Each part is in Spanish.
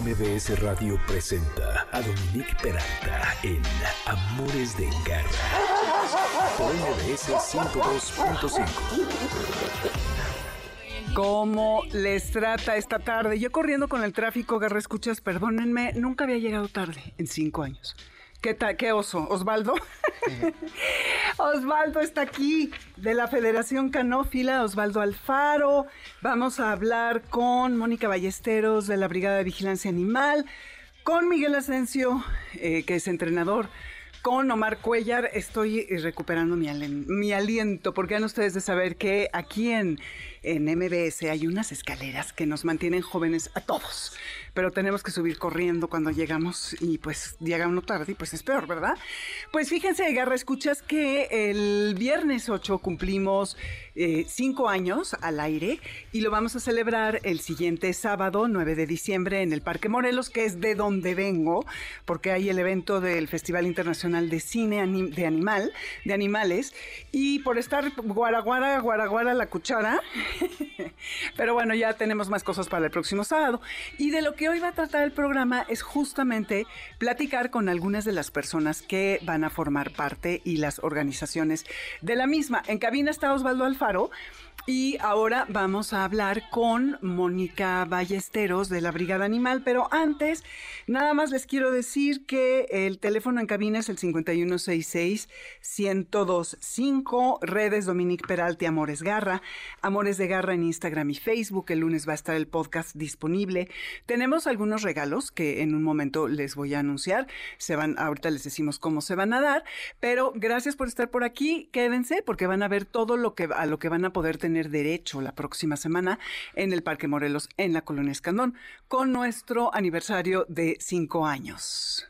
MBS Radio presenta a Dominique Peralta en Amores de Garra por MBS 102.5. ¿Cómo les trata esta tarde? Yo corriendo con el tráfico, Garra Escuchas, perdónenme, nunca había llegado tarde en cinco años. ¿Qué tal? ¿Qué oso? ¿Osvaldo? Osvaldo está aquí de la Federación Canófila, Osvaldo Alfaro. Vamos a hablar con Mónica Ballesteros de la Brigada de Vigilancia Animal, con Miguel Asensio, eh, que es entrenador con Omar Cuellar estoy recuperando mi, mi, aliento, porque han ustedes de saber que aquí en, en MBS hay unas escaleras que nos mantienen jóvenes a todos pero tenemos que subir corriendo cuando llegamos y pues llega uno tarde y pues es peor, ¿verdad? Pues fíjense, Garra, escuchas que el viernes 8 cumplimos eh, cinco años al aire y lo vamos a celebrar el siguiente sábado, 9 de diciembre, en el Parque Morelos, que es de donde vengo, porque hay el evento del Festival Internacional de Cine de Animal, de Animales, y por estar guaraguara, guaraguara la cuchara, pero bueno, ya tenemos más cosas para el próximo sábado. Y de lo que hoy va a tratar el programa es justamente platicar con algunas de las personas que van a formar parte y las organizaciones de la misma. En cabina está Osvaldo Alfaro. Y ahora vamos a hablar con Mónica Ballesteros de la Brigada Animal, pero antes, nada más les quiero decir que el teléfono en cabina es el 5166-1025, redes Dominique Peralti, Amores Garra, Amores de Garra en Instagram y Facebook, el lunes va a estar el podcast disponible. Tenemos algunos regalos que en un momento les voy a anunciar, se van, ahorita les decimos cómo se van a dar, pero gracias por estar por aquí, quédense porque van a ver todo lo que, a lo que van a poder tener derecho la próxima semana en el Parque Morelos, en la Colonia Escandón, con nuestro aniversario de cinco años.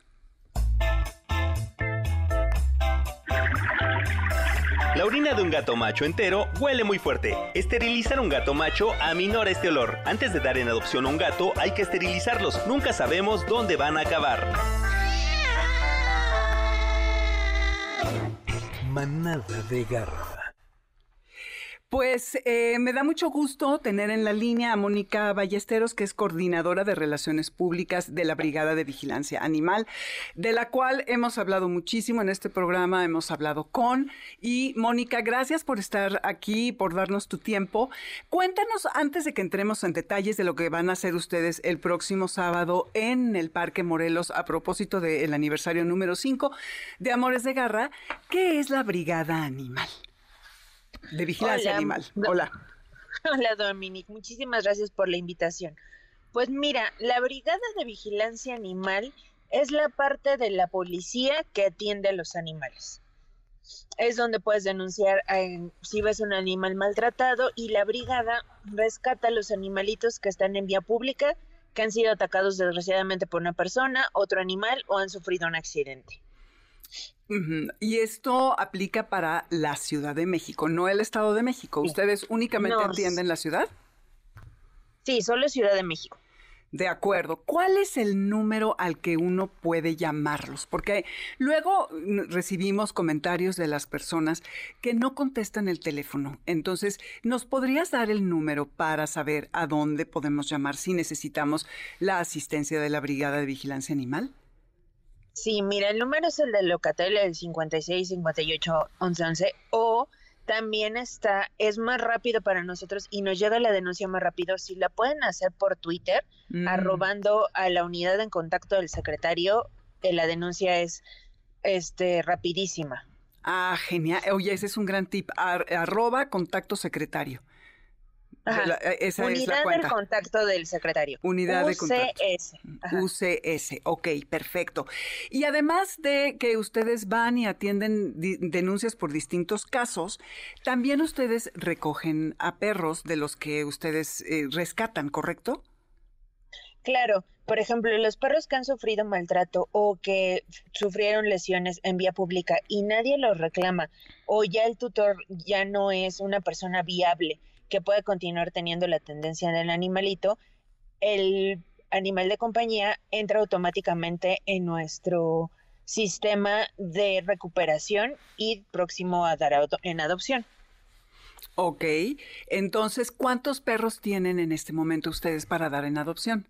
La orina de un gato macho entero huele muy fuerte. Esterilizar un gato macho aminora este olor. Antes de dar en adopción a un gato hay que esterilizarlos. Nunca sabemos dónde van a acabar. Manada de garra. Pues eh, me da mucho gusto tener en la línea a Mónica Ballesteros, que es coordinadora de Relaciones Públicas de la Brigada de Vigilancia Animal, de la cual hemos hablado muchísimo en este programa, hemos hablado con. Y Mónica, gracias por estar aquí, por darnos tu tiempo. Cuéntanos, antes de que entremos en detalles de lo que van a hacer ustedes el próximo sábado en el Parque Morelos a propósito del aniversario número 5 de Amores de Garra, ¿qué es la Brigada Animal? De Vigilancia Animal. Hola. Hola, Dominique. Muchísimas gracias por la invitación. Pues mira, la Brigada de Vigilancia Animal es la parte de la policía que atiende a los animales. Es donde puedes denunciar si ves un animal maltratado y la brigada rescata a los animalitos que están en vía pública, que han sido atacados desgraciadamente por una persona, otro animal o han sufrido un accidente. Y esto aplica para la Ciudad de México, no el Estado de México. ¿Ustedes únicamente entienden la ciudad? Sí, solo Ciudad de México. De acuerdo. ¿Cuál es el número al que uno puede llamarlos? Porque luego recibimos comentarios de las personas que no contestan el teléfono. Entonces, ¿nos podrías dar el número para saber a dónde podemos llamar si necesitamos la asistencia de la Brigada de Vigilancia Animal? Sí, mira, el número es el del locatario, el 56 58 11 11 o también está, es más rápido para nosotros y nos llega la denuncia más rápido si la pueden hacer por Twitter, mm. arrobando a la unidad en contacto del secretario, eh, la denuncia es este rapidísima. Ah, genial. Oye, ese es un gran tip. arroba contacto secretario. Eh, Unidad de contacto del secretario. Unidad de contacto. UCS. UCS, ok, perfecto. Y además de que ustedes van y atienden denuncias por distintos casos, también ustedes recogen a perros de los que ustedes eh, rescatan, ¿correcto? Claro, por ejemplo, los perros que han sufrido maltrato o que sufrieron lesiones en vía pública y nadie los reclama, o ya el tutor ya no es una persona viable que puede continuar teniendo la tendencia del animalito, el animal de compañía entra automáticamente en nuestro sistema de recuperación y próximo a dar en adopción. Ok, entonces, ¿cuántos perros tienen en este momento ustedes para dar en adopción?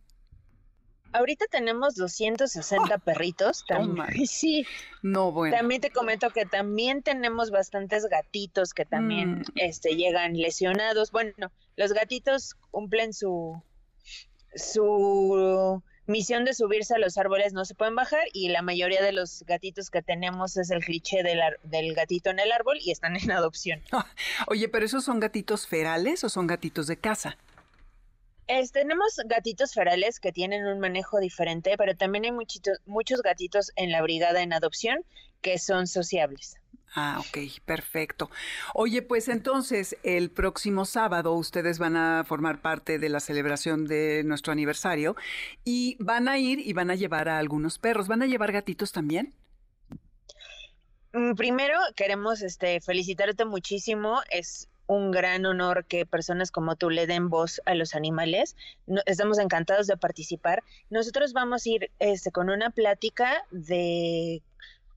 Ahorita tenemos 260 perritos. También, sí. No, bueno. También te comento que también tenemos bastantes gatitos que también mm. este, llegan lesionados. Bueno, los gatitos cumplen su, su misión de subirse a los árboles, no se pueden bajar y la mayoría de los gatitos que tenemos es el cliché del, del gatito en el árbol y están en adopción. Oye, pero esos son gatitos ferales o son gatitos de casa? Tenemos gatitos ferales que tienen un manejo diferente, pero también hay muchos gatitos en la brigada en adopción que son sociables. Ah, ok, perfecto. Oye, pues entonces el próximo sábado ustedes van a formar parte de la celebración de nuestro aniversario y van a ir y van a llevar a algunos perros. ¿Van a llevar gatitos también? Mm, primero queremos este, felicitarte muchísimo. Es un gran honor que personas como tú le den voz a los animales. estamos encantados de participar. Nosotros vamos a ir este, con una plática de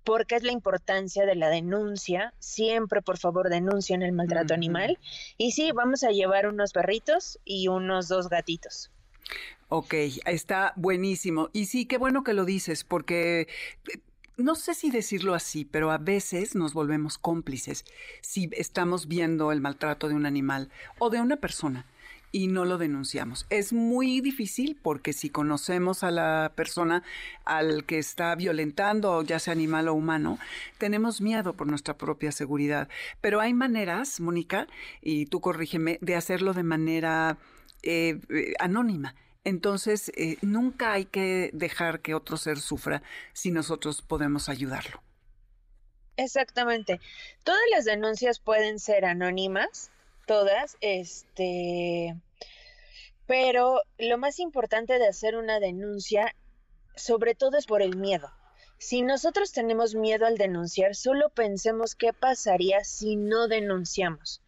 por qué es la importancia de la denuncia. Siempre, por favor, denuncien el maltrato animal. Y sí, vamos a llevar unos perritos y unos dos gatitos. Ok, está buenísimo. Y sí, qué bueno que lo dices, porque no sé si decirlo así, pero a veces nos volvemos cómplices si estamos viendo el maltrato de un animal o de una persona y no lo denunciamos. Es muy difícil porque si conocemos a la persona al que está violentando, ya sea animal o humano, tenemos miedo por nuestra propia seguridad. Pero hay maneras, Mónica, y tú corrígeme, de hacerlo de manera eh, eh, anónima entonces, eh, nunca hay que dejar que otro ser sufra si nosotros podemos ayudarlo. Exactamente. Todas las denuncias pueden ser anónimas, todas, este, pero lo más importante de hacer una denuncia, sobre todo es por el miedo. Si nosotros tenemos miedo al denunciar, solo pensemos qué pasaría si no denunciamos.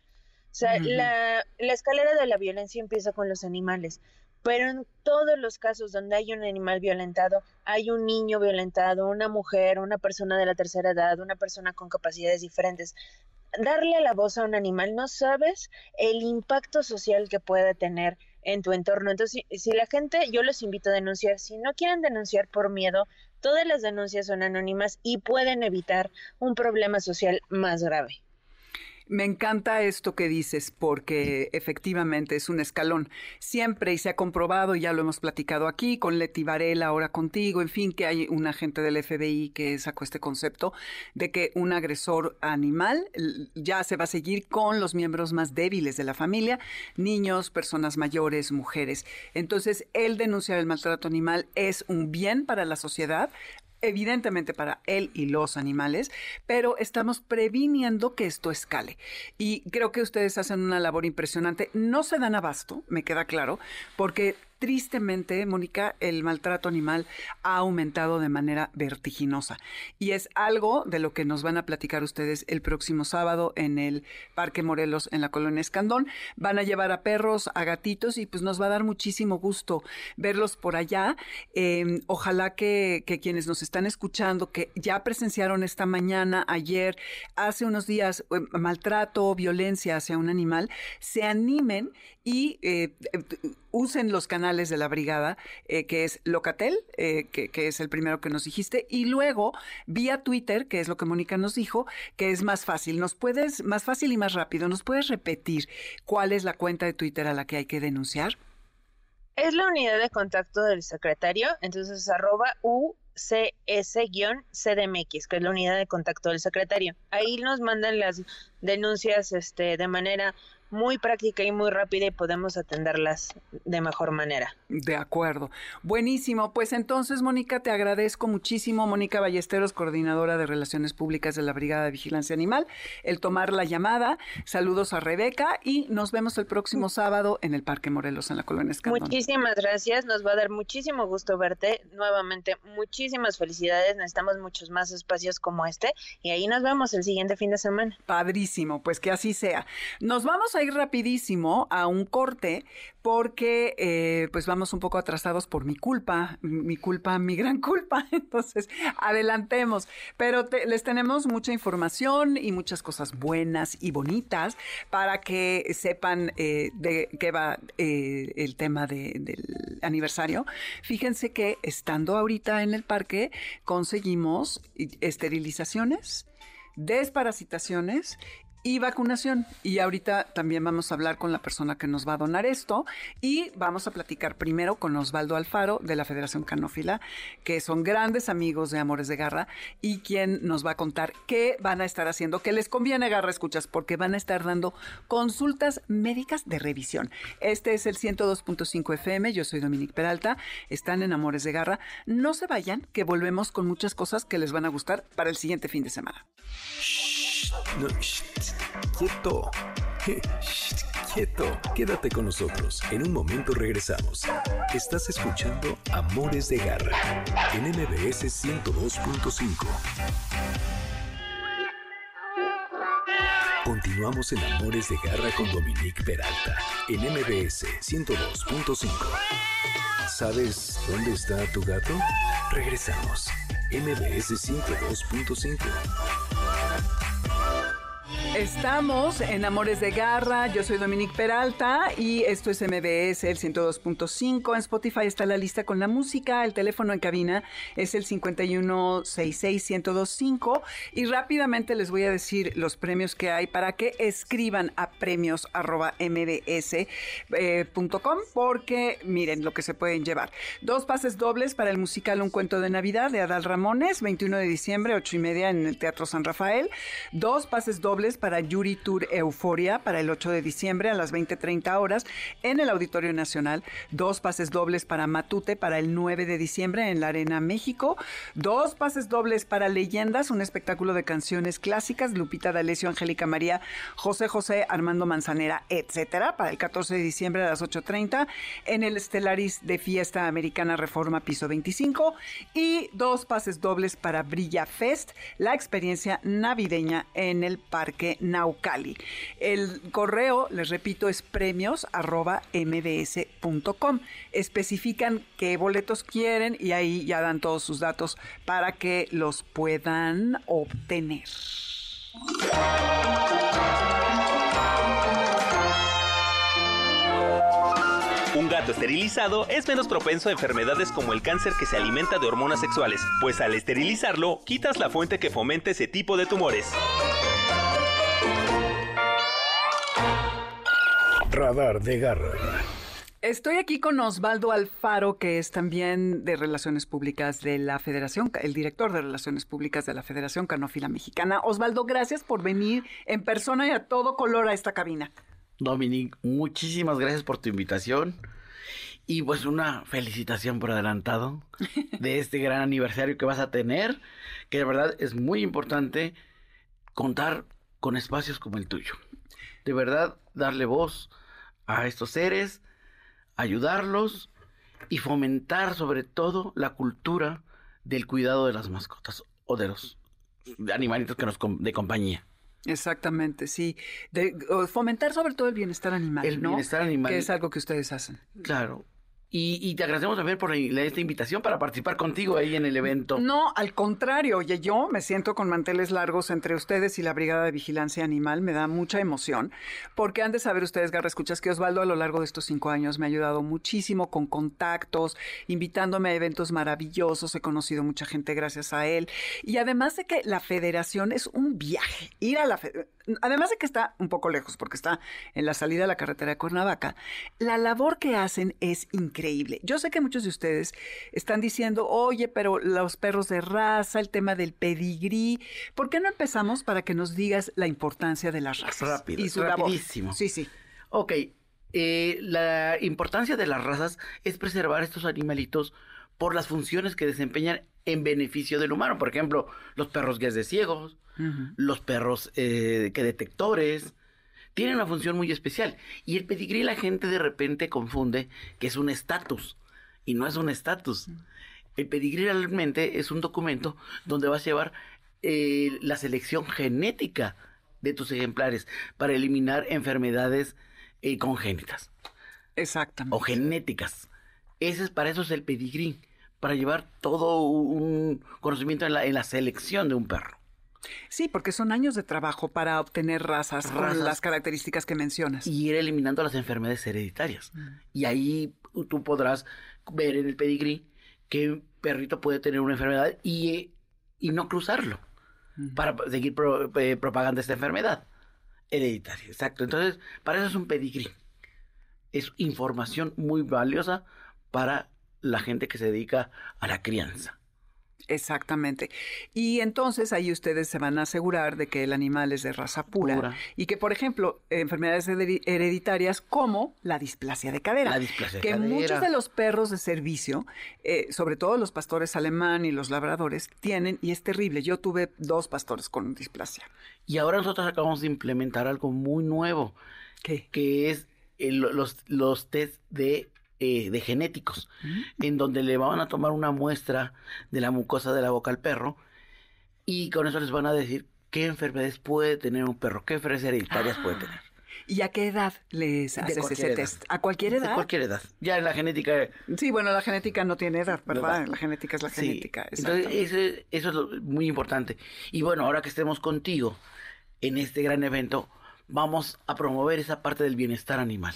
O sea, la, la escalera de la violencia empieza con los animales. Pero en todos los casos donde hay un animal violentado, hay un niño violentado, una mujer, una persona de la tercera edad, una persona con capacidades diferentes. Darle la voz a un animal, no sabes el impacto social que puede tener en tu entorno. Entonces, si, la gente, yo los invito a denunciar. Si no quieren denunciar por miedo, todas las denuncias son anónimas y pueden evitar un problema social más grave. Me encanta esto que dices porque efectivamente es un escalón. Siempre y se ha comprobado, ya lo hemos platicado aquí con Leti Varela, ahora contigo, en fin, que hay un agente del FBI que sacó este concepto de que un agresor animal ya se va a seguir con los miembros más débiles de la familia, niños, personas mayores, mujeres. Entonces, el denunciar el maltrato animal es un bien para la sociedad, evidentemente para él y los animales, pero estamos previniendo que esto escale. Y creo que ustedes hacen una labor impresionante. No se dan abasto, me queda claro, porque tristemente, Mónica, el maltrato animal ha aumentado de manera vertiginosa. Y es algo de lo que nos van a platicar ustedes el próximo sábado en el Parque Morelos, en la colonia Escandón. Van a llevar a perros, a gatitos, y pues nos va a dar muchísimo gusto verlos por allá. Em, ojalá que, quienes nos están escuchando, que ya presenciaron esta mañana, ayer, hace unos días, em, maltrato, violencia hacia un animal, se animen y eh, usen los canales de la brigada, eh, que es Locatel, eh, que, es el primero que nos dijiste, y luego vía Twitter, que es lo que Mónica nos dijo, que es más fácil. ¿Nos puedes, más fácil y más rápido, nos puedes repetir cuál es la cuenta de Twitter a la que hay que denunciar? Es la unidad de contacto del secretario, entonces arroba UCS-CDMX, que es la unidad de contacto del secretario. Ahí nos mandan las denuncias este, de manera muy práctica y muy rápida y podemos atenderlas de mejor manera. De acuerdo. Buenísimo. Pues entonces, Mónica, te agradezco muchísimo, Mónica Ballesteros, coordinadora de Relaciones Públicas de la Brigada de Vigilancia Animal, el tomar la llamada. Saludos a Rebeca y nos vemos el próximo sábado en el Parque Morelos, en la Colonia Escandón. Muchísimas gracias. Nos va a dar muchísimo gusto verte. Nuevamente, muchísimas felicidades. Necesitamos muchos más espacios como este y ahí nos vemos el siguiente fin de semana. Padrísimo. Pues que así sea. Nos vamos a ir rapidísimo a un corte porque eh, pues vamos un poco atrasados por mi culpa, mi culpa, mi gran culpa. Entonces, adelantemos. Pero les tenemos mucha información y muchas cosas buenas y bonitas para que sepan eh, de qué va eh, el tema del aniversario. Fíjense que estando ahorita en el parque conseguimos esterilizaciones desparasitaciones y vacunación. Y ahorita también vamos a hablar con la persona que nos va a donar esto y vamos a platicar primero con Osvaldo Alfaro de la Federación Canófila, que son grandes amigos de Amores de Garra y quien nos va a contar qué van a estar haciendo, qué les conviene Garra Escuchas, porque van a estar dando consultas médicas de revisión. Este es el 102.5 FM, yo soy Dominique Peralta, están en Amores de Garra. No se vayan, que volvemos con muchas cosas que les van a gustar para el siguiente fin de semana. No, quieto. quieto. Quédate con nosotros. En un momento regresamos. Estás escuchando Amores de Garra en MBS 102.5. Continuamos en Amores de Garra con Dominique Peralta en MBS 102.5. ¿Sabes dónde está tu gato? Regresamos. MBS 102.5. Estamos en Amores de Garra, yo soy Dominique Peralta y esto es MBS, el 102.5. En Spotify está la lista con la música, el teléfono en cabina es el 5166125 y rápidamente les voy a decir los premios que hay para que escriban a premios.mbs.com eh, porque miren lo que se pueden llevar. Dos pases dobles para el musical Un Cuento de Navidad de Adal Ramones, 21 de diciembre, 8 y media en el Teatro San Rafael. Dos pases dobles para Yuri Tour Euforia para el 8 de diciembre a las 20.30 horas en el Auditorio Nacional. Dos pases dobles para Matute para el 9 de diciembre en la Arena México. Dos pases dobles para Leyendas, un espectáculo de canciones clásicas. Lupita D'Alessio, Angélica María, José José, Armando Manzanera, etcétera, para el 14 de diciembre a las 8.30 en el Stellaris de Fiesta Americana Reforma Piso 25. Y dos pases dobles para Brilla Fest, la experiencia navideña en el Parque Naucali. El correo, les repito, es premios mbs.com. Especifican qué boletos quieren y ahí ya dan todos sus datos para que los puedan obtener. Un gato esterilizado es menos propenso a enfermedades como el cáncer que se alimenta de hormonas sexuales, pues al esterilizarlo quitas la fuente que fomenta ese tipo de tumores. Radar de Garra. Estoy aquí con Osvaldo Alfaro, que es también de Relaciones Públicas de la Federación, el director de Relaciones Públicas de la Federación Canófila Mexicana. Osvaldo, gracias por venir en persona y a todo color a esta cabina. Dominique, muchísimas gracias por tu invitación. Y pues una felicitación por adelantado de este gran aniversario que vas a tener, que de verdad es muy importante contar con espacios como el tuyo. De verdad, darle voz a estos seres, ayudarlos y fomentar sobre todo la cultura del cuidado de las mascotas o de los animalitos que nos de compañía. Exactamente, sí. De, fomentar sobre todo el bienestar animal, el bienestar animal. Que es algo que ustedes hacen. Claro. Y, te agradecemos también por esta invitación para participar contigo ahí en el evento. No, al contrario, oye, yo me siento con manteles largos entre ustedes y la Brigada de Vigilancia Animal, me da mucha emoción, porque han de saber ustedes, Garra, escuchas que Osvaldo a lo largo de estos cinco años me ha ayudado muchísimo con contactos, invitándome a eventos maravillosos, he conocido mucha gente gracias a él, y además de que la federación es un viaje, ir a la además de que está un poco lejos, porque está en la salida de la carretera de Cuernavaca, la labor que hacen es increíble. Yo sé que muchos de ustedes están diciendo, oye, pero los perros de raza, el tema del pedigrí, ¿por qué no empezamos para que nos digas la importancia de las razas? Rápido, y su rapidísimo. Sí, sí. Ok, eh, la importancia de las razas es preservar estos animalitos por las funciones que desempeñan en beneficio del humano. Por ejemplo, los perros guías de ciegos, los perros eh, que detectores, tienen una función muy especial. Y el pedigrí la gente de repente confunde que es un estatus. Y no es un estatus. El pedigrí realmente es un documento donde vas a llevar eh, la selección genética de tus ejemplares para eliminar enfermedades eh, congénitas Exactamente. o genéticas. Ese es, para eso es el pedigrí, para llevar todo un conocimiento en la, en la selección de un perro. Sí, porque son años de trabajo para obtener razas, con las características que mencionas. y ir eliminando las enfermedades hereditarias. Y ahí tú podrás ver en el pedigrí qué perrito puede tener una enfermedad y, y no cruzarlo para seguir pro- eh, propagando esta enfermedad hereditaria. Exacto. Entonces, para eso es un pedigrí. Es información muy valiosa para la gente que se dedica a la crianza. Exactamente. Y entonces ahí ustedes se van a asegurar de que el animal es de raza pura, Pura. y que, por ejemplo, enfermedades heredi- hereditarias como la displasia de cadera. La displasia de que cadera. muchos de los perros de servicio, eh, sobre todo los pastores alemán y los labradores, tienen, y es terrible. Yo tuve dos pastores con displasia. Y ahora nosotros acabamos de implementar algo muy nuevo. ¿Qué? que es el- los, los test de, eh, de genéticos, en donde le van a tomar una muestra de la mucosa de la boca al perro y con eso les van a decir qué enfermedades puede tener un perro, qué enfermedades hereditarias puede Ah, tener. ¿Y a qué edad les haces ese edad. test? ¿A cualquier edad? De cualquier edad. Ya en la genética... Sí, bueno, la genética no tiene edad, ¿verdad? La genética es la sí. genética. Entonces, ese- eso es lo- muy importante. Y bueno, ahora que estemos contigo en este gran evento, vamos a promover esa parte del bienestar animal.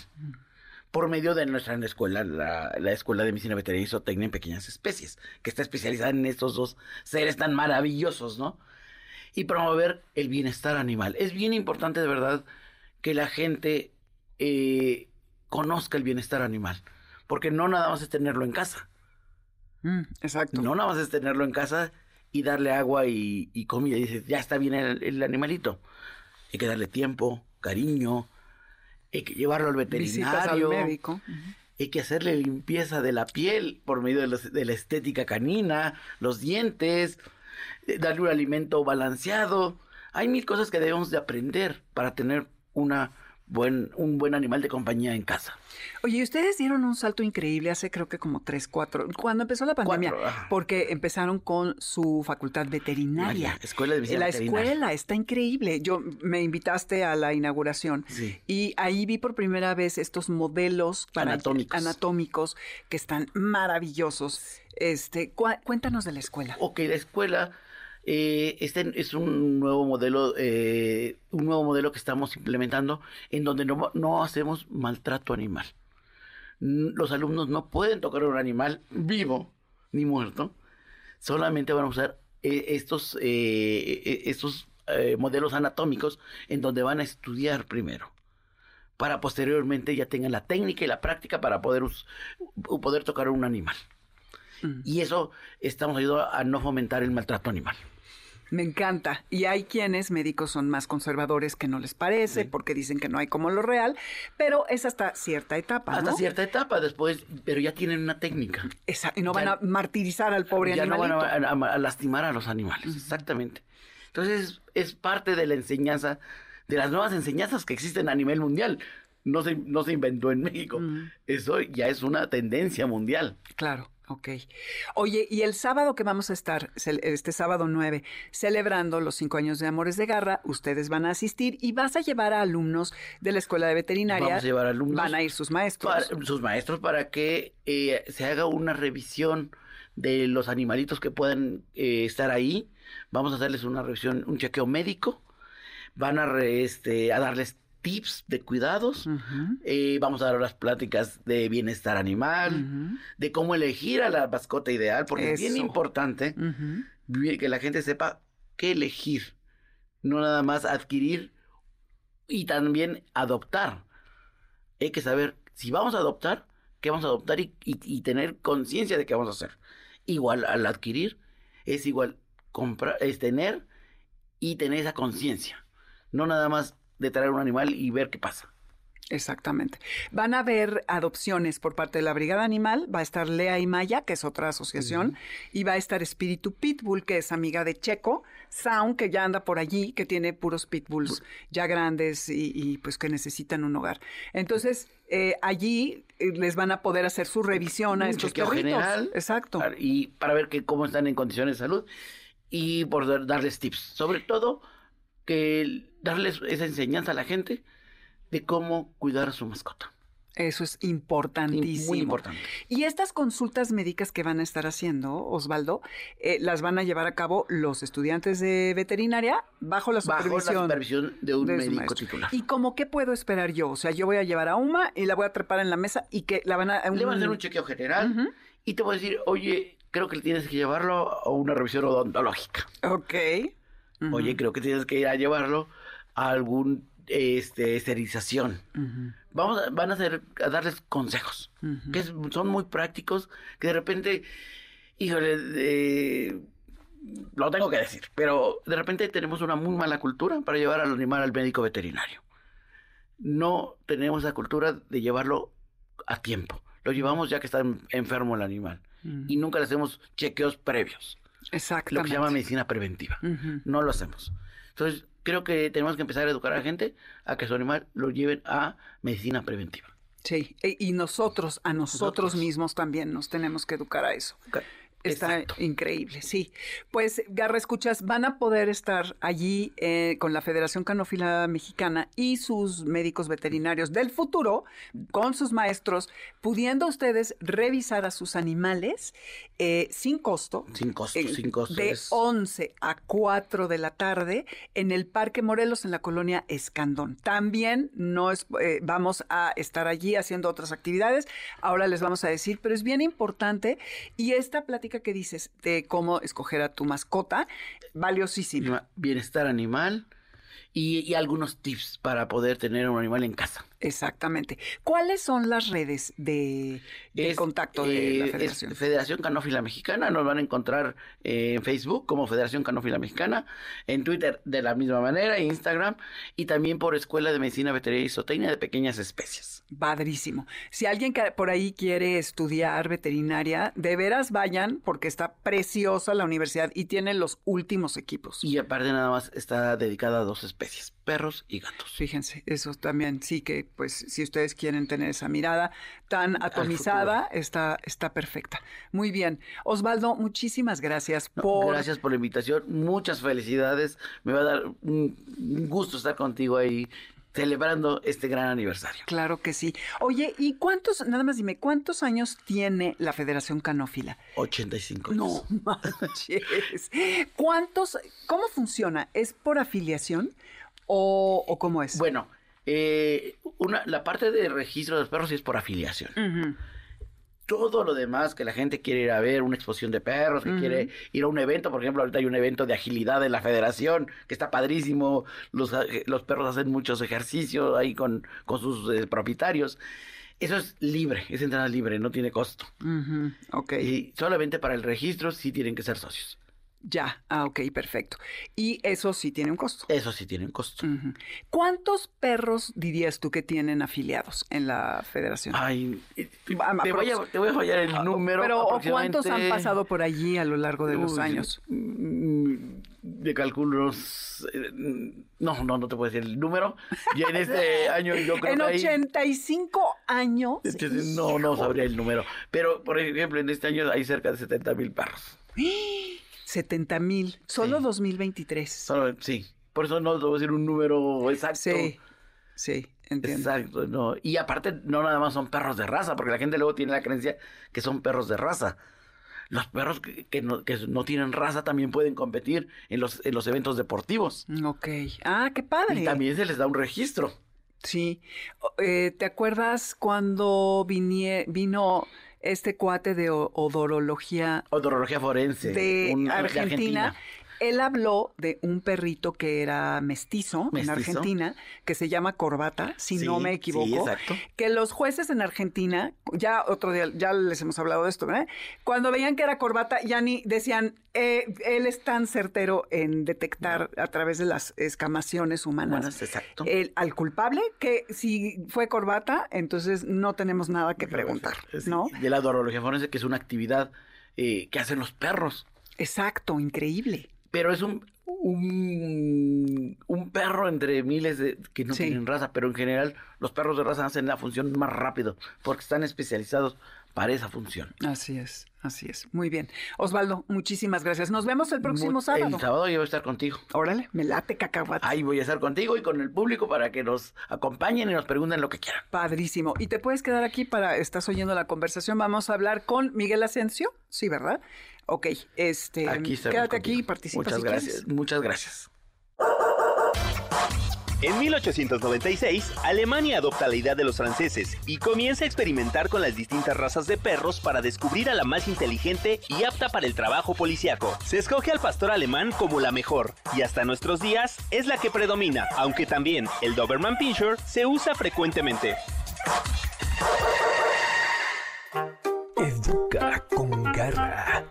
Por medio de nuestra escuela, la, la Escuela de Medicina Veterinaria y Zootecnia en Pequeñas Especies, que está especializada en estos dos seres tan maravillosos, ¿no? Y promover el bienestar animal. Es bien importante, de verdad, que la gente eh, conozca el bienestar animal. Porque no nada más es tenerlo en casa. Mm, exacto. No nada más es tenerlo en casa y darle agua y, y comida. Y dices, ya está bien el, el animalito. Hay que darle tiempo, cariño, hay que llevarlo al veterinario. médico. Hay que hacerle limpieza de la piel por medio de, los- de la estética canina, los dientes, eh, darle un alimento balanceado. Hay mil cosas que debemos de aprender para tener una buen, un buen animal de compañía en casa. Oye, ustedes dieron un salto increíble hace creo que como tres, cuatro, cuando empezó la pandemia, Cuatro, porque empezaron con su facultad veterinaria. Escuela de Medicina la Veterinaria. escuela está increíble. Yo me invitaste a la inauguración Sí. y ahí vi por primera vez estos modelos para- Anatómicos. anatómicos que están maravillosos. Este, cuéntanos de la escuela. Ok, la escuela eh, este es un nuevo modelo, eh, un nuevo modelo que estamos implementando en donde no, no hacemos maltrato animal. Los alumnos no pueden tocar a un animal vivo ni muerto. Solamente van a usar eh, estos, eh, eh, estos eh, modelos anatómicos en donde van a estudiar primero para posteriormente ya tengan la técnica y la práctica para poder, poder tocar a un animal. Mm. Y eso estamos ayudando a no fomentar el maltrato animal. Me encanta. Y hay quienes médicos son más conservadores que no les parece porque dicen que no hay como lo real, pero es hasta cierta etapa, Hasta ¿no? cierta etapa después, pero ya tienen una técnica. Esa- y no van Ya- a martirizar al pobre ya no van a, a- a lastimar a los animales, exactamente. Entonces es parte de la enseñanza, de las nuevas enseñanzas que existen a nivel mundial. No se, no se inventó en México. Eso ya es una tendencia mundial. Claro, ok. Oye, y el sábado que vamos a estar, este sábado 9, celebrando los cinco años de Amores de Garra, ustedes van a asistir y vas a llevar a alumnos de la Escuela de Veterinaria. Vamos a llevar alumnos. Van a ir sus maestros. para- sus maestros para que eh, se haga una revisión de los animalitos que puedan eh, estar ahí. Vamos a hacerles una revisión, un chequeo médico. Van a, re- este, a darles tips de cuidados. Eh, vamos a dar las pláticas de bienestar animal, de cómo elegir a la mascota ideal, porque es bien importante que la gente sepa qué elegir, no nada más adquirir y también adoptar. Hay que saber si vamos a adoptar, qué vamos a adoptar y, y- y tener conciencia de qué vamos a hacer. Igual al adquirir es igual comprar, es tener y tener esa conciencia, no nada más de traer un animal y ver qué pasa. Exactamente. Van a haber adopciones por parte de la Brigada Animal, va a estar Lea y Maya, que es otra asociación, y va a estar Espíritu Pitbull, que es amiga de Checo, Sound, que ya anda por allí, que tiene puros pitbulls ya grandes y, y, pues que necesitan un hogar. Entonces, eh, allí eh, les van a poder hacer su revisión a Un estos perritos. general. Exacto. y para ver que, cómo están en condiciones de salud y por dar- darles tips. Sobre todo, que darles esa enseñanza a la gente de cómo cuidar a su mascota. Eso es importantísimo. Muy importante. Y estas consultas médicas que van a estar haciendo, Osvaldo, eh, las van a llevar a cabo los estudiantes de veterinaria bajo la Bajo supervisión. la supervisión de un de médico titular. ¿Y cómo qué puedo esperar yo? O sea, yo voy a llevar a Uma y la voy a trepar en la mesa y que la van a... Le van a hacer un chequeo general y te voy a decir, oye, creo que tienes que llevarlo a una revisión odontológica. Ok. Oye, creo que tienes que ir a llevarlo a algún este. Vamos a, van a, hacer, a darles consejos, que es- son muy prácticos, que de repente, híjole, eh, lo tengo que decir, pero de repente tenemos una muy mala cultura para llevar al animal al médico veterinario. No tenemos la cultura de llevarlo a tiempo. Lo llevamos ya que está en- enfermo el animal. Y nunca le hacemos chequeos previos, lo que se llama medicina preventiva. No lo hacemos. Entonces, creo que tenemos que empezar a educar a la gente a que su animal lo lleven a medicina preventiva. Sí, e- y nosotros, a nosotros, Nosotros. mismos también nos tenemos que educar a eso. Está Exacto. increíble, sí. Pues, Garra Escuchas, van a poder estar allí eh, con la Federación Canófila Mexicana y sus médicos veterinarios del futuro, con sus maestros, pudiendo ustedes revisar a sus animales eh, sin costo. Sin costo, eh, sin costo. De es- 11 a 4 de la tarde en el Parque Morelos, en la colonia Escandón. También no es, vamos a estar allí haciendo otras actividades. Ahora les vamos a decir, pero es bien importante. Y esta plática que dices de cómo escoger a tu mascota, valiosísima. Bienestar animal y, y algunos tips para poder tener un animal en casa. Exactamente. ¿Cuáles son las redes de, de Es, contacto de la eh, es federación? Federación Canófila Mexicana. Nos van a encontrar eh, en Facebook como Federación Canófila Mexicana, en Twitter de la misma manera, Instagram y también por Escuela de Medicina Veterinaria y Zootecnia de Pequeñas Especies. Padrísimo. Si alguien que por ahí quiere estudiar veterinaria, de veras vayan porque está preciosa la universidad y tiene los últimos equipos. Y aparte nada más está dedicada a dos especies, perros y gatos. Fíjense, eso también sí que, pues, si ustedes quieren tener esa mirada tan atomizada, está, está perfecta. Muy bien. Osvaldo, muchísimas gracias No, por... Gracias por la invitación, muchas felicidades. Me va a dar un gusto estar contigo ahí celebrando este gran aniversario. Claro que sí. Oye, ¿y cuántos, nada más dime, cuántos años tiene la Federación Canófila? 85 años. No manches. ¿Cuántos, cómo funciona? ¿Es por afiliación o, o cómo es? Bueno, eh, una, la parte de registro de los perros sí es por afiliación. Ujú. Todo lo demás que la gente quiere ir a ver, una exposición de perros, que quiere ir a un evento, por ejemplo, ahorita hay un evento de agilidad de la federación, que está padrísimo, los, eh, los perros hacen muchos ejercicios ahí con, con sus eh, propietarios. Eso es libre, es entrada libre, no tiene costo. Ok. Y solamente para el registro sí tienen que ser socios. Ya, ah, ok, perfecto. Y eso sí tiene un costo. Eso sí tiene un costo. ¿Cuántos perros dirías tú que tienen afiliados en la federación? Ay, eh, te, Ah, voy a, aprox- te voy a fallar el número. Pero ¿o ¿cuántos han aproximadamente- pasado por allí a lo largo de los Uy, años? mm, De cálculos. eh, No, no, no te puedo decir el número. Ya en este año yo creo En que hay- 85 años. este, No, no sabría el número. Pero, por ejemplo, en este año hay cerca de 70 mil perros. 70 mil. Solo Sí. 2023. Solo- sí. Por eso no te voy a decir un número exacto. Sí, sí, entiendo. Exacto, no. Y aparte, no nada más son perros de raza, porque la gente luego tiene la creencia que son perros de raza. Los perros que, que no, que no tienen raza también pueden competir en los, en los eventos deportivos. Ok. Ah, qué padre. Y también se les da un registro. Sí. Eh, ¿Te acuerdas cuando vinie- vino este cuate de odorología Odorología forense. de un- Argentina? Él habló de un perrito que era mestizo, en. Argentina, que se llama Corbata, si Sí, no me sí, equivoco. exacto. que los jueces en Argentina, ya otro día, ya les hemos hablado de esto, ¿verdad? Cuando veían que era corbata, ya ni decían, eh, él es tan certero en detectar a través de las escamaciones humanas. Exacto. el- al culpable, que si fue corbata, entonces no tenemos nada que preguntar, ¿no? De la odorología forense, que es una actividad eh, que hacen los perros. Exacto, increíble. Pero es un, un, un perro entre miles de que no Sí. tienen raza, pero en general los perros de raza hacen la función más rápido porque están especializados para esa función. Así es, así es. Muy bien. Osvaldo, muchísimas gracias. Nos vemos el próximo sábado. El sábado yo voy a estar contigo. Órale, me late cacahuate. Ahí voy a estar contigo y con el público para que nos acompañen y nos pregunten lo que quieran. Padrísimo. Y te puedes quedar aquí para, estás oyendo la conversación. Vamos a hablar con Miguel Asensio, sí, ¿verdad? Ok, este, aquí quédate aquí y participa. Muchas gracias, muchas gracias. En 1896, Alemania adopta la idea de los franceses y comienza a experimentar con las distintas razas de perros para descubrir a la más inteligente y apta para el trabajo policíaco. Se escoge al pastor alemán como la mejor y hasta nuestros días es la que predomina, aunque también el Doberman Pinscher se usa frecuentemente. Educa con garra.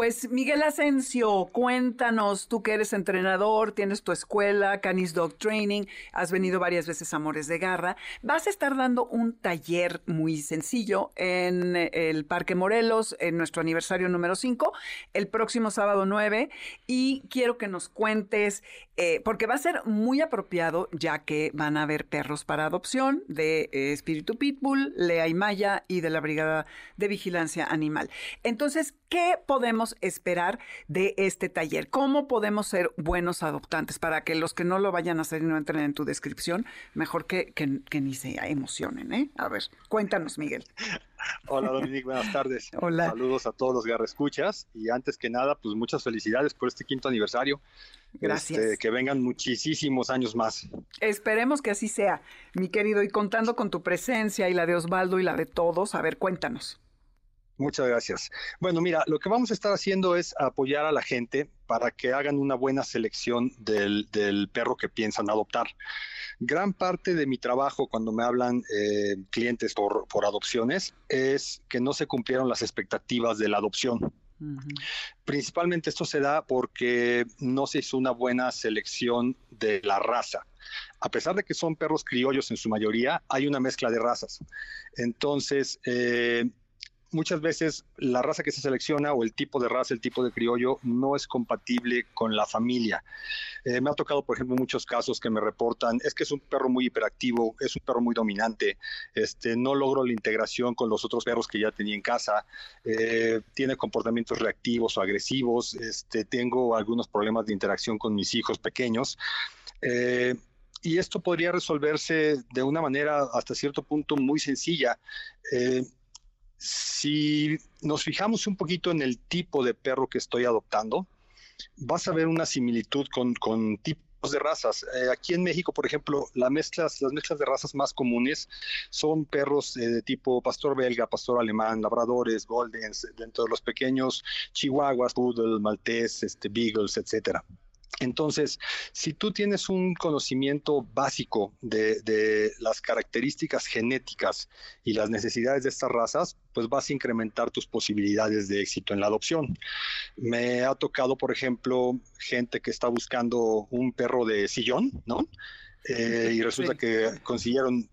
Pues Miguel Asensio, cuéntanos, tú que eres entrenador, tienes tu escuela, Canis Dog Training, has venido varias veces a Amores de Garra, vas a estar dando un taller muy sencillo en el Parque Morelos, en nuestro aniversario número 5, el próximo sábado 9, y quiero que nos cuentes, eh, porque va a ser muy apropiado, ya que van a haber perros para adopción de eh, Espíritu Pitbull, Lea y Maya y de la Brigada de Vigilancia Animal. Entonces, ¿qué podemos esperar de este taller? ¿Cómo podemos ser buenos adoptantes? Para que los que no lo vayan a hacer y no entren en tu descripción, mejor que, que, ni se emocionen, ¿eh? A ver, cuéntanos, Miguel. Hola Dominique, buenas tardes. Hola. Saludos a todos los escuchas y antes que nada, pues muchas felicidades por este quinto aniversario. Gracias. Este, que vengan muchísimos años más. Esperemos que así sea, mi querido, y contando con tu presencia y la de Osvaldo y la de todos, a ver, cuéntanos. Muchas gracias. Bueno, mira, lo que vamos a estar haciendo es apoyar a la gente para que hagan una buena selección del, perro que piensan adoptar. Gran parte de mi trabajo cuando me hablan eh, clientes por, adopciones es que no se cumplieron las expectativas de la adopción. Principalmente esto se da porque no se hizo una buena selección de la raza a pesar de que son perros criollos en su mayoría, hay una mezcla de razas. Entonces, eh, muchas veces la raza que se selecciona o el tipo de raza, el tipo de criollo, no es compatible con la familia. Eh, me ha tocado, por ejemplo, muchos casos que me reportan, es que es un perro muy hiperactivo, es un perro muy dominante, este, no logro la integración con los otros perros que ya tenía en casa, eh, tiene comportamientos reactivos o agresivos, este, tengo algunos problemas de interacción con mis hijos pequeños. Eh, y esto podría resolverse de una manera hasta cierto punto muy sencilla. Si nos fijamos un poquito en el tipo de perro que estoy adoptando, vas a ver una similitud con, tipos de razas. Eh, aquí en México, por ejemplo, las mezclas, las mezclas de razas más comunes son perros eh, de tipo pastor belga, pastor alemán, labradores, goldens, dentro de los pequeños chihuahuas, poodle, maltés, este, beagles, etcétera. Entonces, si tú tienes un conocimiento básico de, las características genéticas y las necesidades de estas razas, pues vas a incrementar tus posibilidades de éxito en la adopción. Me ha tocado, por ejemplo, gente que está buscando un perro de sillón, ¿no? Eh, y resulta que consiguieron,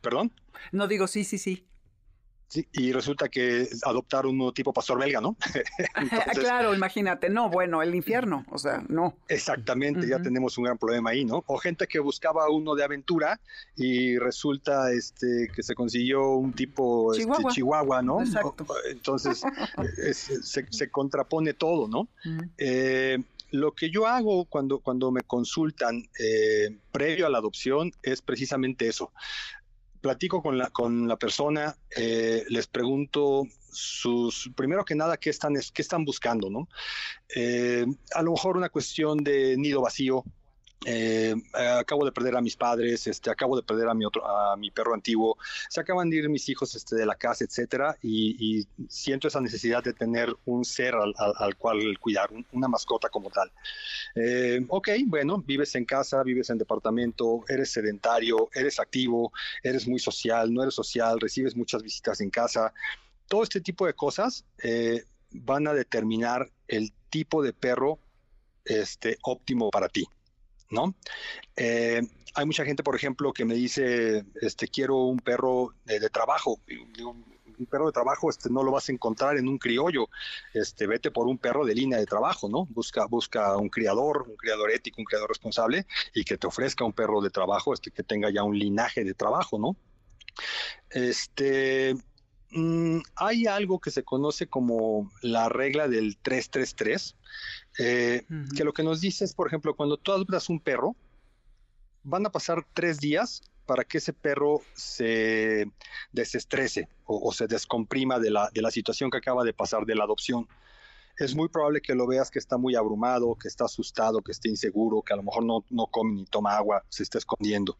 perdón. No digo sí, sí, sí y resulta que adoptaron un tipo pastor belga, ¿no? claro, imagínate, no, bueno, el infierno, o sea, no. Exactamente, ya tenemos un gran problema ahí, ¿no? O gente que buscaba uno de aventura y resulta este, que se consiguió un tipo este, chihuahua, ¿no? Exacto. Entonces, se, contrapone todo, ¿no? Eh, lo que yo hago cuando, cuando me consultan eh, previo a la adopción es precisamente eso platico con la, con la persona, eh, les pregunto sus, primero que nada, qué están, qué están buscando, ¿no? Eh, a lo mejor una cuestión de nido vacío, eh, acabo de perder a mis padres, este, acabo de perder a mi otro, a mi perro antiguo, se acaban de ir mis hijos este, de la casa, etcétera, y, siento esa necesidad de tener un ser al, cual cuidar, una mascota como tal. Eh, ok, bueno, vives en casa, vives en departamento, eres sedentario, eres activo, eres muy social, no eres social, recibes muchas visitas en casa. Todo este tipo de cosas eh, van a determinar el tipo de perro este, óptimo para ti. ¿No? Eh, hay mucha gente, por ejemplo, que me dice, este, quiero un perro de, trabajo. un perro de trabajo este, no lo vas a encontrar en un criollo. Este, vete por un perro de línea de trabajo, ¿no? Busca, busca un criador, un criador ético, un criador responsable y que te ofrezca un perro de trabajo este, que tenga ya un linaje de trabajo, ¿no? Este, mm, hay algo que se conoce como la regla del 333, eh, que lo que nos dice es, por ejemplo, cuando tú adoptas un perro, van a pasar tres días para que ese perro se desestrese o, se descomprima de la, de la situación que acaba de pasar de la adopción. Es muy probable que lo veas que está muy abrumado, que está asustado, que esté inseguro, que a lo mejor no, no come ni toma agua, se está escondiendo.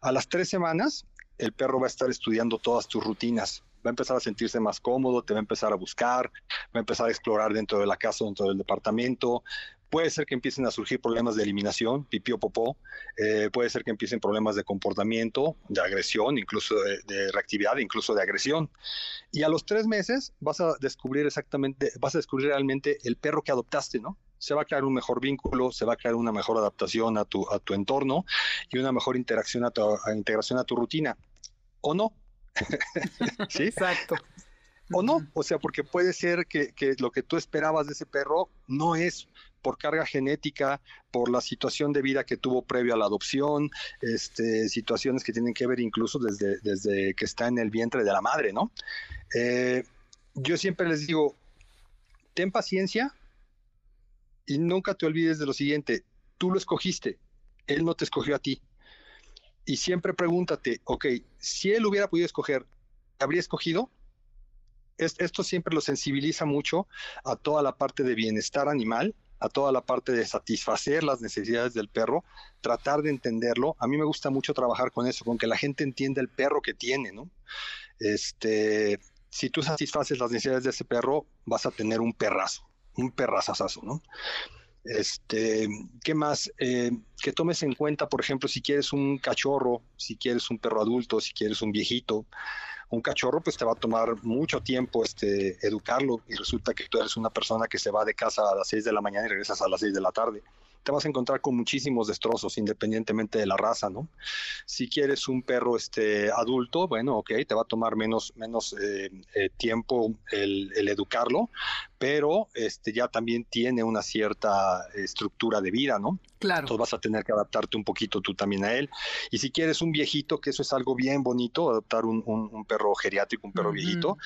A las tres semanas, el perro va a estar estudiando todas tus rutinas, va a empezar a sentirse más cómodo, te va a empezar a buscar, va a empezar a explorar dentro de la casa, dentro del departamento, Puede ser que empiecen a surgir problemas de eliminación, pipí o popó. Eh, puede ser que empiecen problemas de comportamiento, de agresión, incluso de, reactividad, incluso de agresión. Y a los tres meses vas a descubrir exactamente, vas a descubrir realmente el perro que adoptaste, ¿no? Se va a crear un mejor vínculo, se va a crear una mejor adaptación a tu, a tu entorno y una mejor interacción a tu, integración a tu rutina. ¿O no? ¿Sí? Exacto o no. O sea, porque puede ser que, que, lo que tú esperabas de ese perro no es por carga genética, por la situación de vida que tuvo previo a la adopción, este, situaciones que tienen que ver incluso desde, desde que está en el vientre de la madre, ¿no? Eh, yo siempre les digo, ten paciencia y nunca te olvides de lo siguiente, tú lo escogiste, él no te escogió a ti. Y siempre pregúntate, ok, si él hubiera podido escoger, ¿habría escogido? esto siempre lo sensibiliza mucho a toda la parte de bienestar animal a toda la parte de satisfacer las necesidades del perro, tratar de entenderlo. A mí me gusta mucho trabajar con eso, con que la gente entienda el perro que tiene, ¿no? Este, si tú satisfaces las necesidades de ese perro, vas a tener un perrazo, un perrazazazo, ¿no? Este, ¿qué más? Eh, que tomes en cuenta, por ejemplo, si quieres un cachorro, si quieres un perro adulto, si quieres un viejito, un cachorro pues te va a tomar mucho tiempo este, educarlo y resulta que tú eres una persona que se va de casa a las 6 de la mañana y regresas a las 6 de la tarde te vas a encontrar con muchísimos destrozos independientemente de la raza, ¿no? Si quieres un perro este, adulto, bueno, ok, te va a tomar menos, menos eh, eh, tiempo el, educarlo, pero este, ya también tiene una cierta estructura de vida, ¿no? Claro. Entonces vas a tener que adaptarte un poquito tú también a él. Y si quieres un viejito, que eso es algo bien bonito, adoptar un, un, perro geriátrico, un perro viejito,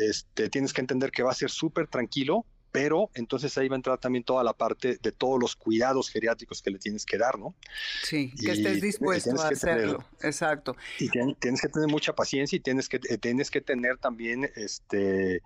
este, tienes que entender que va a ser súper tranquilo, pero entonces ahí va a entrar también toda la parte de todos los cuidados geriátricos que le tienes que dar, ¿no? Sí, que estés dispuesto a hacerlo, exacto. Y tienes que tener mucha paciencia y tienes que, eh, tienes que tener también este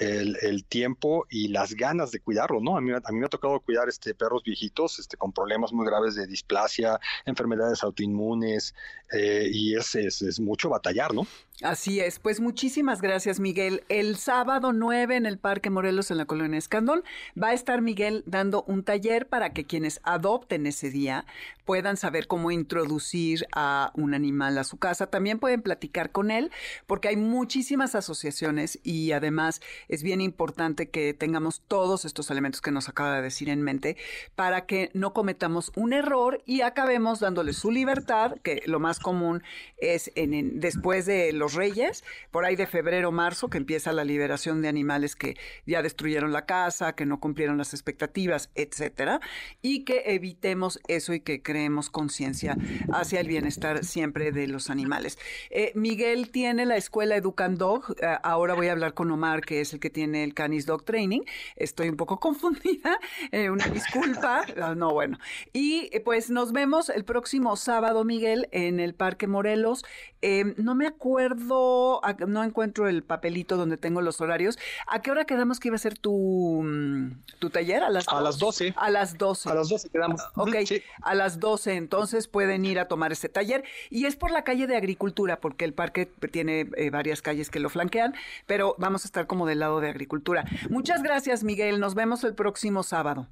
el, tiempo y las ganas de cuidarlo, ¿no? A mí, a mí me ha tocado cuidar este, perros viejitos este, con problemas muy graves de displasia, enfermedades autoinmunes, eh, y es, es, es, mucho batallar, ¿no? Así es, pues muchísimas gracias Miguel. El sábado 9 en el Parque Morelos en la colonia Escandón va a estar Miguel dando un taller para que quienes adopten ese día puedan saber cómo introducir a un animal a su casa. También pueden platicar con él porque hay muchísimas asociaciones y además es bien importante que tengamos todos estos elementos que nos acaba de decir en mente para que no cometamos un error y acabemos dándole su libertad, que lo más común es en, después de los Reyes, por ahí de febrero, marzo, que empieza la liberación de animales que ya destruyeron la casa, que no cumplieron las expectativas, etcétera, y que evitemos eso y que creemos conciencia hacia el bienestar siempre de los animales. Eh, Miguel tiene la escuela Educandog, eh, ahora voy a hablar con Omar, que es el que tiene el Canis Dog Training. Estoy un poco confundida, eh, una disculpa. No, bueno. Y pues nos vemos el próximo sábado, Miguel, en el Parque Morelos. Em, no me acuerdo, no encuentro el papelito donde tengo los horarios. ¿A qué hora quedamos que iba a ser tu, mm, tu taller? A las, a las 12. A las 12. A las 12 quedamos. Ok, a las 12 entonces pueden ir a tomar este taller. Y es por la calle de Agricultura, porque el parque tiene eh, varias calles que lo flanquean, pero vamos a estar como del lado de Agricultura. Muchas gracias, Miguel. Nos vemos el próximo sábado.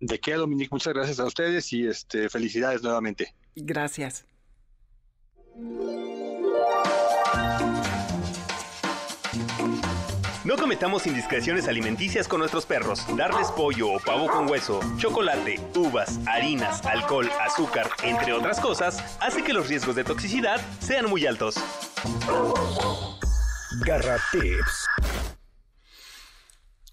De qué, Dominique, muchas gracias a ustedes y este, felicidades nuevamente. Gracias. No cometamos indiscreciones alimenticias con nuestros perros. Darles pollo o pavo con hueso, chocolate, uvas, harinas, alcohol, azúcar, entre otras cosas, hace que los riesgos de toxicidad sean muy altos. Garra Tips.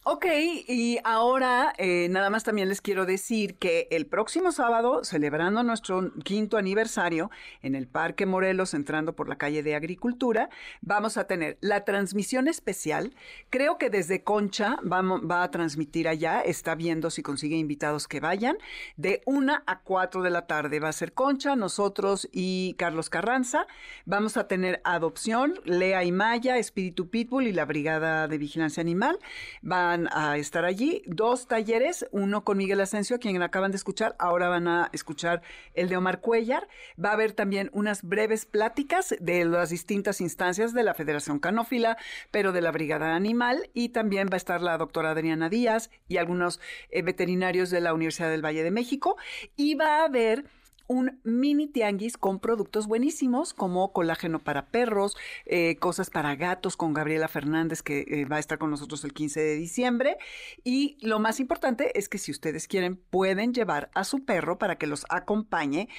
Ok, y ahora eh, nada más también les quiero decir que el próximo sábado, celebrando nuestro quinto aniversario en el Parque Morelos, entrando por la calle de Agricultura, vamos a tener la transmisión especial. Creo que desde Concha va a transmitir allá, está viendo si consigue invitados que vayan, de una a cuatro de la tarde. Va a ser Concha, nosotros y Carlos Carranza. Vamos a tener adopción, Lea y Maya, Espíritu Pitbull y la Brigada de Vigilancia Animal. Van a estar allí. Dos talleres, uno con Miguel Asensio, quien acaban de escuchar, ahora van a escuchar el de Omar Cuellar. Va a haber también unas breves pláticas de las distintas instancias de la Federación Canófila, pero de la Brigada Animal, y también va a estar la doctora Adriana Díaz y algunos eh, veterinarios de la Universidad del Valle de México. Y va a haber un mini tianguis con productos buenísimos como colágeno para perros, eh, cosas para gatos con Gabriela Fernández que eh, va a estar con nosotros el 15 de diciembre. Y lo más importante es que si ustedes quieren pueden llevar a su perro para que los acompañe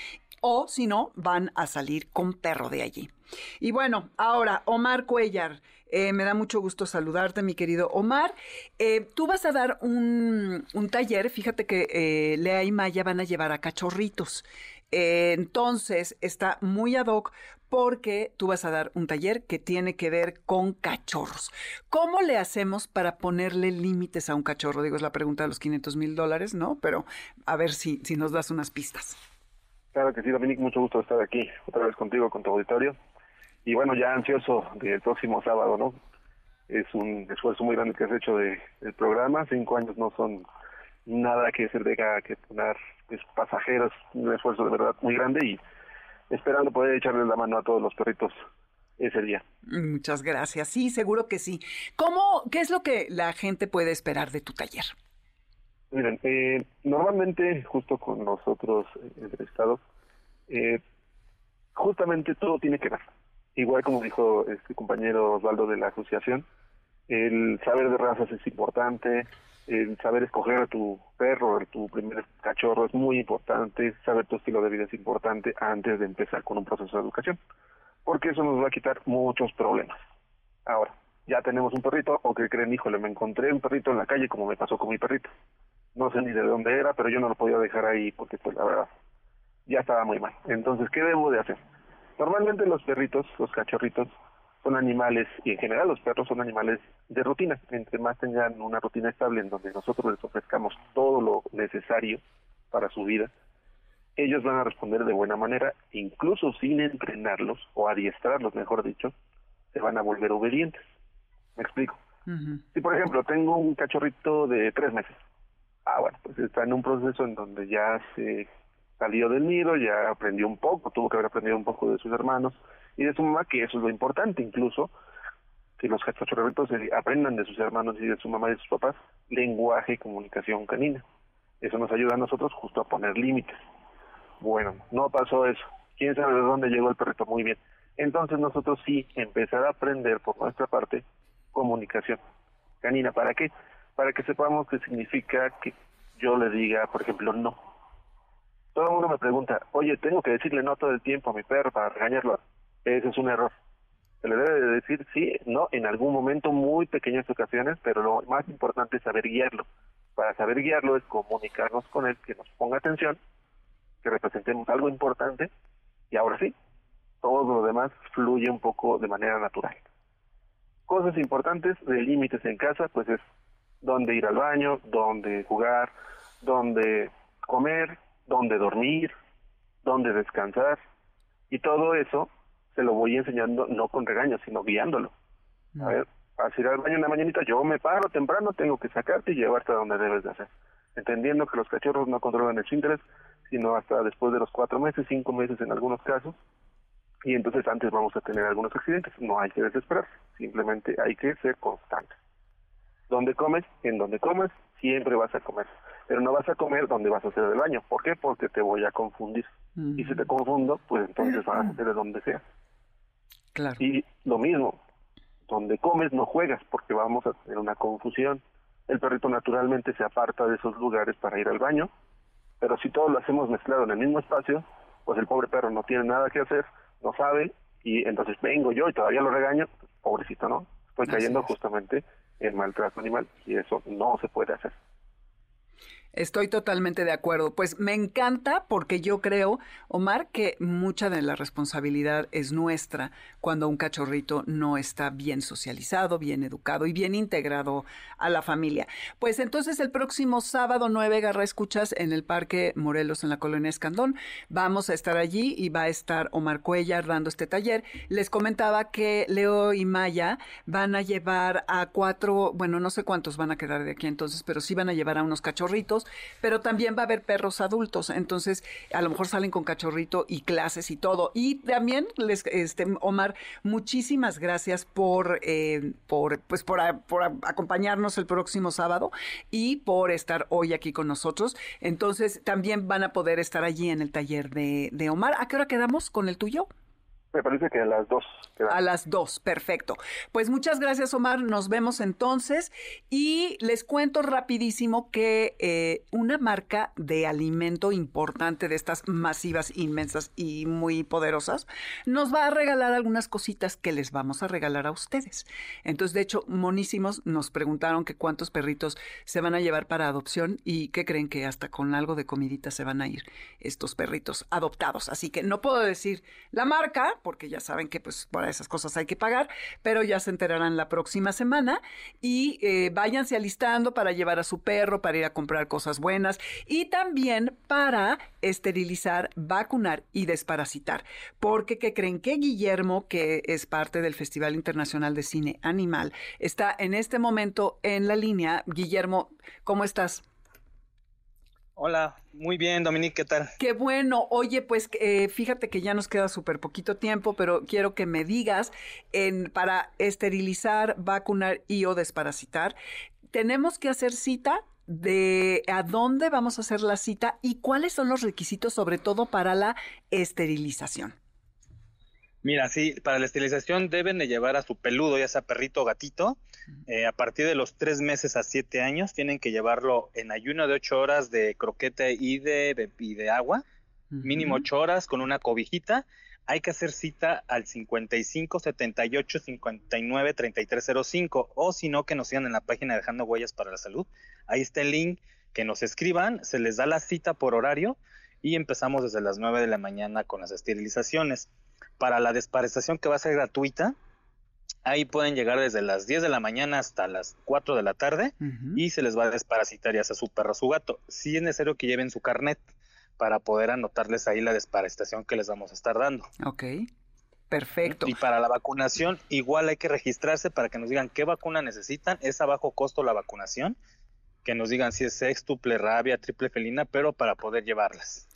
o si no van a salir con perro de allí. Y bueno, ahora Omar Cuellar. Eh, me da mucho gusto saludarte, mi querido Omar. tú vas a dar un, un taller, fíjate que Lea y Maya van a llevar a cachorritos. Eh, entonces está muy ad hoc porque tú vas a dar un taller que tiene que ver con cachorros. ¿Cómo le hacemos para ponerle límites a un cachorro? Digo, es la pregunta de los 500 mil dólares, ¿no? Pero a ver si, si nos das unas pistas. Claro que sí, Dominique, mucho gusto estar aquí otra vez contigo, con tu auditorio. Y bueno, ya ansioso del próximo sábado, ¿no? Es un esfuerzo muy grande que has hecho de, del programa. Cinco años no son nada que se tenga que poner es pasajeros, un esfuerzo de verdad muy grande y esperando poder echarle la mano a todos los perritos ese día. Muchas gracias. Sí, seguro que sí. ¿Cómo, qué es lo que la gente puede esperar de tu taller? Miren, eh, normalmente, justo con nosotros eh, entrevistados, eh, justamente todo tiene que ver. Igual como dijo este compañero Osvaldo de la asociación, el saber de razas es importante, el saber escoger a tu perro, a tu primer cachorro es muy importante, saber tu estilo de vida es importante antes de empezar con un proceso de educación, porque eso nos va a quitar muchos problemas. Ahora, ya tenemos un perrito, o que creen, híjole, me encontré un perrito en la calle como me pasó con mi perrito. No sé ni de dónde era, pero yo no lo podía dejar ahí porque, pues, la verdad, ya estaba muy mal. Entonces, ¿qué debo de hacer? Normalmente los perritos, los cachorritos, son animales, y en general los perros son animales de rutina. Entre más tengan una rutina estable en donde nosotros les ofrezcamos todo lo necesario para su vida, ellos van a responder de buena manera, incluso sin entrenarlos o adiestrarlos, mejor dicho, se van a volver obedientes. ¿Me explico? Si, por ejemplo, tengo un cachorrito de tres meses, ah, bueno, pues está en un proceso en donde ya se salió del nido, ya aprendió un poco, tuvo que haber aprendido un poco de sus hermanos, y de su mamá, que eso es lo importante incluso, que los cachorritos aprendan de sus hermanos y de su mamá y de sus papás lenguaje y comunicación canina. Eso nos ayuda a nosotros justo a poner límites. Bueno, no pasó eso. ¿Quién sabe de dónde llegó el perrito? Muy bien. Entonces nosotros sí empezar a aprender por nuestra parte comunicación canina. ¿Para qué? Para que sepamos qué significa que yo le diga, por ejemplo, no. Todo el mundo me pregunta, oye, ¿tengo que decirle no todo el tiempo a mi perro para regañarlo? Ese es un error. Se le debe decir sí, no, en algún momento, muy pequeñas ocasiones, pero lo más importante es saber guiarlo. Para saber guiarlo es comunicarnos con él, que nos ponga atención, que representemos algo importante, y ahora sí, todo lo demás fluye un poco de manera natural. Cosas importantes de límites en casa, pues es dónde ir al baño, dónde jugar, dónde comer, dónde dormir, dónde descansar, y todo eso te lo voy enseñando no con regaños, sino guiándolo. A ver, para ir al baño en la mañanita, yo me paro temprano, tengo que sacarte y llevarte a donde debes de hacer. Entendiendo que los cachorros no controlan el interés, sino hasta después de los cuatro meses, cinco meses en algunos casos. Y entonces antes vamos a tener algunos accidentes. No hay que desesperar, simplemente hay que ser constante. Donde comes, en donde comes, siempre vas a comer. Pero no vas a comer donde vas a hacer el baño. ¿Por qué? Porque te voy a confundir. Y si te confundo, pues entonces vas a hacer de donde sea. Y lo mismo, donde comes no juegas porque vamos a tener una confusión. El perrito naturalmente se aparta de esos lugares para ir al baño, pero si todos lo hacemos mezclado en el mismo espacio, pues el pobre perro no tiene nada que hacer, no sabe, y entonces vengo yo y todavía lo regaño, pobrecito, ¿no? Estoy cayendo justamente el maltrato animal y eso no se puede hacer. Estoy totalmente de acuerdo. Pues me encanta porque yo creo, Omar, que mucha de la responsabilidad es nuestra cuando un cachorrito no está bien socializado, bien educado y bien integrado a la familia. Pues entonces el próximo sábado 9, Garra Escuchas, en el Parque Morelos, en la colonia Escandón, vamos a estar allí y va a estar Omar Cuellar dando este taller. Les comentaba que Leo y Maya van a llevar a cuatro, bueno, no sé cuántos van a quedar de aquí entonces, pero sí van a llevar a unos cachorritos pero también va a haber perros adultos, entonces a lo mejor salen con cachorrito y clases y todo. Y también les, este, Omar, muchísimas gracias por, eh, por, pues por, acompañarnos el próximo sábado y por estar hoy aquí con nosotros. Entonces también van a poder estar allí en el taller de, de Omar. ¿A qué hora quedamos con el tuyo? Me parece que a las dos. A las dos, perfecto. Pues muchas gracias, Omar. Nos vemos entonces. Y les cuento rapidísimo que eh, una marca de alimento importante de estas masivas, inmensas y muy poderosas, nos va a regalar algunas cositas que les vamos a regalar a ustedes. Entonces, de hecho, monísimos nos preguntaron que cuántos perritos se van a llevar para adopción y que creen que hasta con algo de comidita se van a ir estos perritos adoptados. Así que no puedo decir la marca porque ya saben que pues para esas cosas hay que pagar, pero ya se enterarán la próxima semana y eh, váyanse alistando para llevar a su perro, para ir a comprar cosas buenas y también para esterilizar, vacunar y desparasitar. Porque que creen que Guillermo, que es parte del Festival Internacional de Cine Animal, está en este momento en la línea. Guillermo, ¿cómo estás? Hola, muy bien, Dominique, ¿qué tal? Qué bueno. Oye, pues eh, fíjate que ya nos queda súper poquito tiempo, pero quiero que me digas, en, para esterilizar, vacunar y o desparasitar, ¿tenemos que hacer cita? de a dónde vamos a hacer la cita y cuáles son los requisitos, sobre todo para la esterilización. Mira, sí, para la esterilización deben de llevar a su peludo, ya sea perrito o gatito, eh, a partir de los tres meses a siete años tienen que llevarlo en ayuno de ocho horas de croquete y de, y de agua, mínimo ocho horas con una cobijita. Hay que hacer cita al 55 78 59 3305 o si no que nos sigan en la página Dejando Huellas para la Salud. Ahí está el link, que nos escriban, se les da la cita por horario y empezamos desde las 9 de la mañana con las esterilizaciones. Para la desparestación que va a ser gratuita, Ahí pueden llegar desde las 10 de la mañana hasta las 4 de la tarde y se les va a desparasitar ya sea su perro o su gato. Sí es necesario que lleven su carnet para poder anotarles ahí la desparasitación que les vamos a estar dando. Ok, perfecto. Y para la vacunación igual hay que registrarse para que nos digan qué vacuna necesitan. Es a bajo costo la vacunación, que nos digan si es sextuple, rabia, triple felina, pero para poder llevarlas.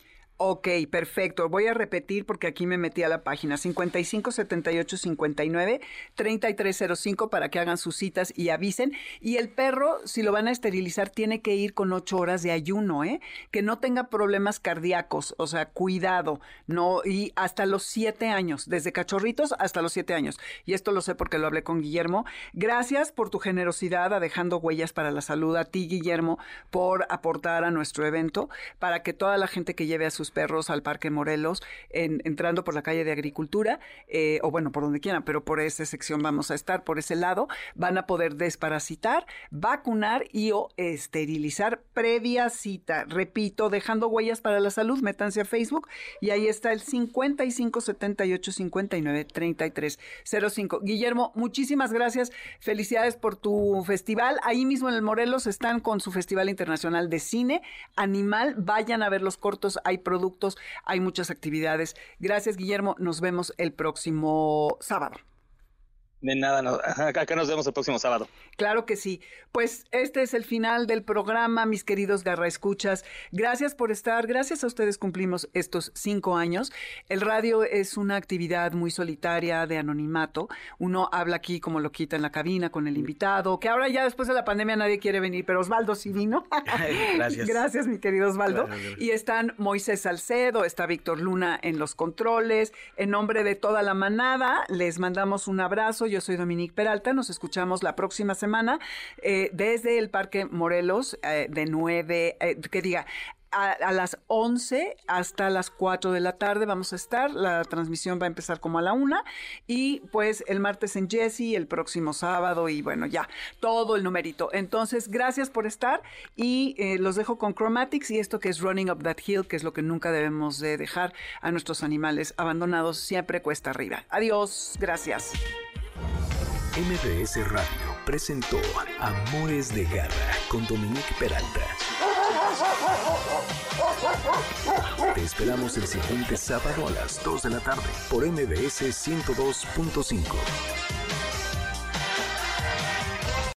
Ok, perfecto. Voy a repetir porque aquí me metí a la página 55 78 59 3305 para que hagan sus citas y avisen. Y el perro, si lo van a esterilizar, tiene que ir con ocho horas de ayuno, ¿eh? Que no tenga problemas cardíacos, o sea, cuidado, no y hasta los siete años, desde cachorritos hasta los siete años. Y esto lo sé porque lo hablé con Guillermo. Gracias por tu generosidad a dejando huellas para la salud a ti, Guillermo, por aportar a nuestro evento para que toda la gente que lleve a sus perros al Parque Morelos, entrando por la calle de Agricultura, eh, o bueno, por donde quieran, pero por esa sección vamos a estar, por ese lado, van a poder desparasitar, vacunar y o esterilizar previa cita. Repito, dejando huellas para la salud, métanse a Facebook y ahí está el 55 78 59 33 05. Guillermo, muchísimas gracias. Felicidades por tu festival. Ahí mismo en el Morelos están con su Festival Internacional de Cine Animal. Vayan a ver los cortos, hay productos, hay muchas actividades. Gracias, Guillermo. Nos vemos el próximo sábado. De nada, acá nos vemos el próximo sábado. Claro que sí. Pues este es el final del programa, mis queridos Garra Escuchas. Gracias por estar, gracias a ustedes cumplimos estos cinco años. El radio es una actividad muy solitaria de anonimato. Uno habla aquí como lo quita en la cabina con el invitado, que ahora ya después de la pandemia nadie quiere venir, pero Osvaldo sí vino. gracias. Gracias, mi querido Osvaldo. y están Moisés Salcedo, está Víctor Luna en los controles. En nombre de toda la manada, les mandamos un abrazo yo soy Dominique Peralta. Nos escuchamos la próxima semana eh, desde el Parque Morelos eh, de 9, eh, que diga, a, las 11 hasta las 4 de la tarde vamos a estar. La transmisión va a empezar como a la 1 y pues el martes en Jesse, el próximo sábado y bueno, ya todo el numerito. Entonces, gracias por estar y los dejo con Chromatics y esto que es Running Up That Hill, que es lo que nunca debemos de dejar a nuestros animales abandonados siempre cuesta arriba. Adiós, gracias. MBS Radio presentó Amores de Garra con Dominique Peralta. Te esperamos el siguiente sábado a las 2 de la tarde por MBS 102.5.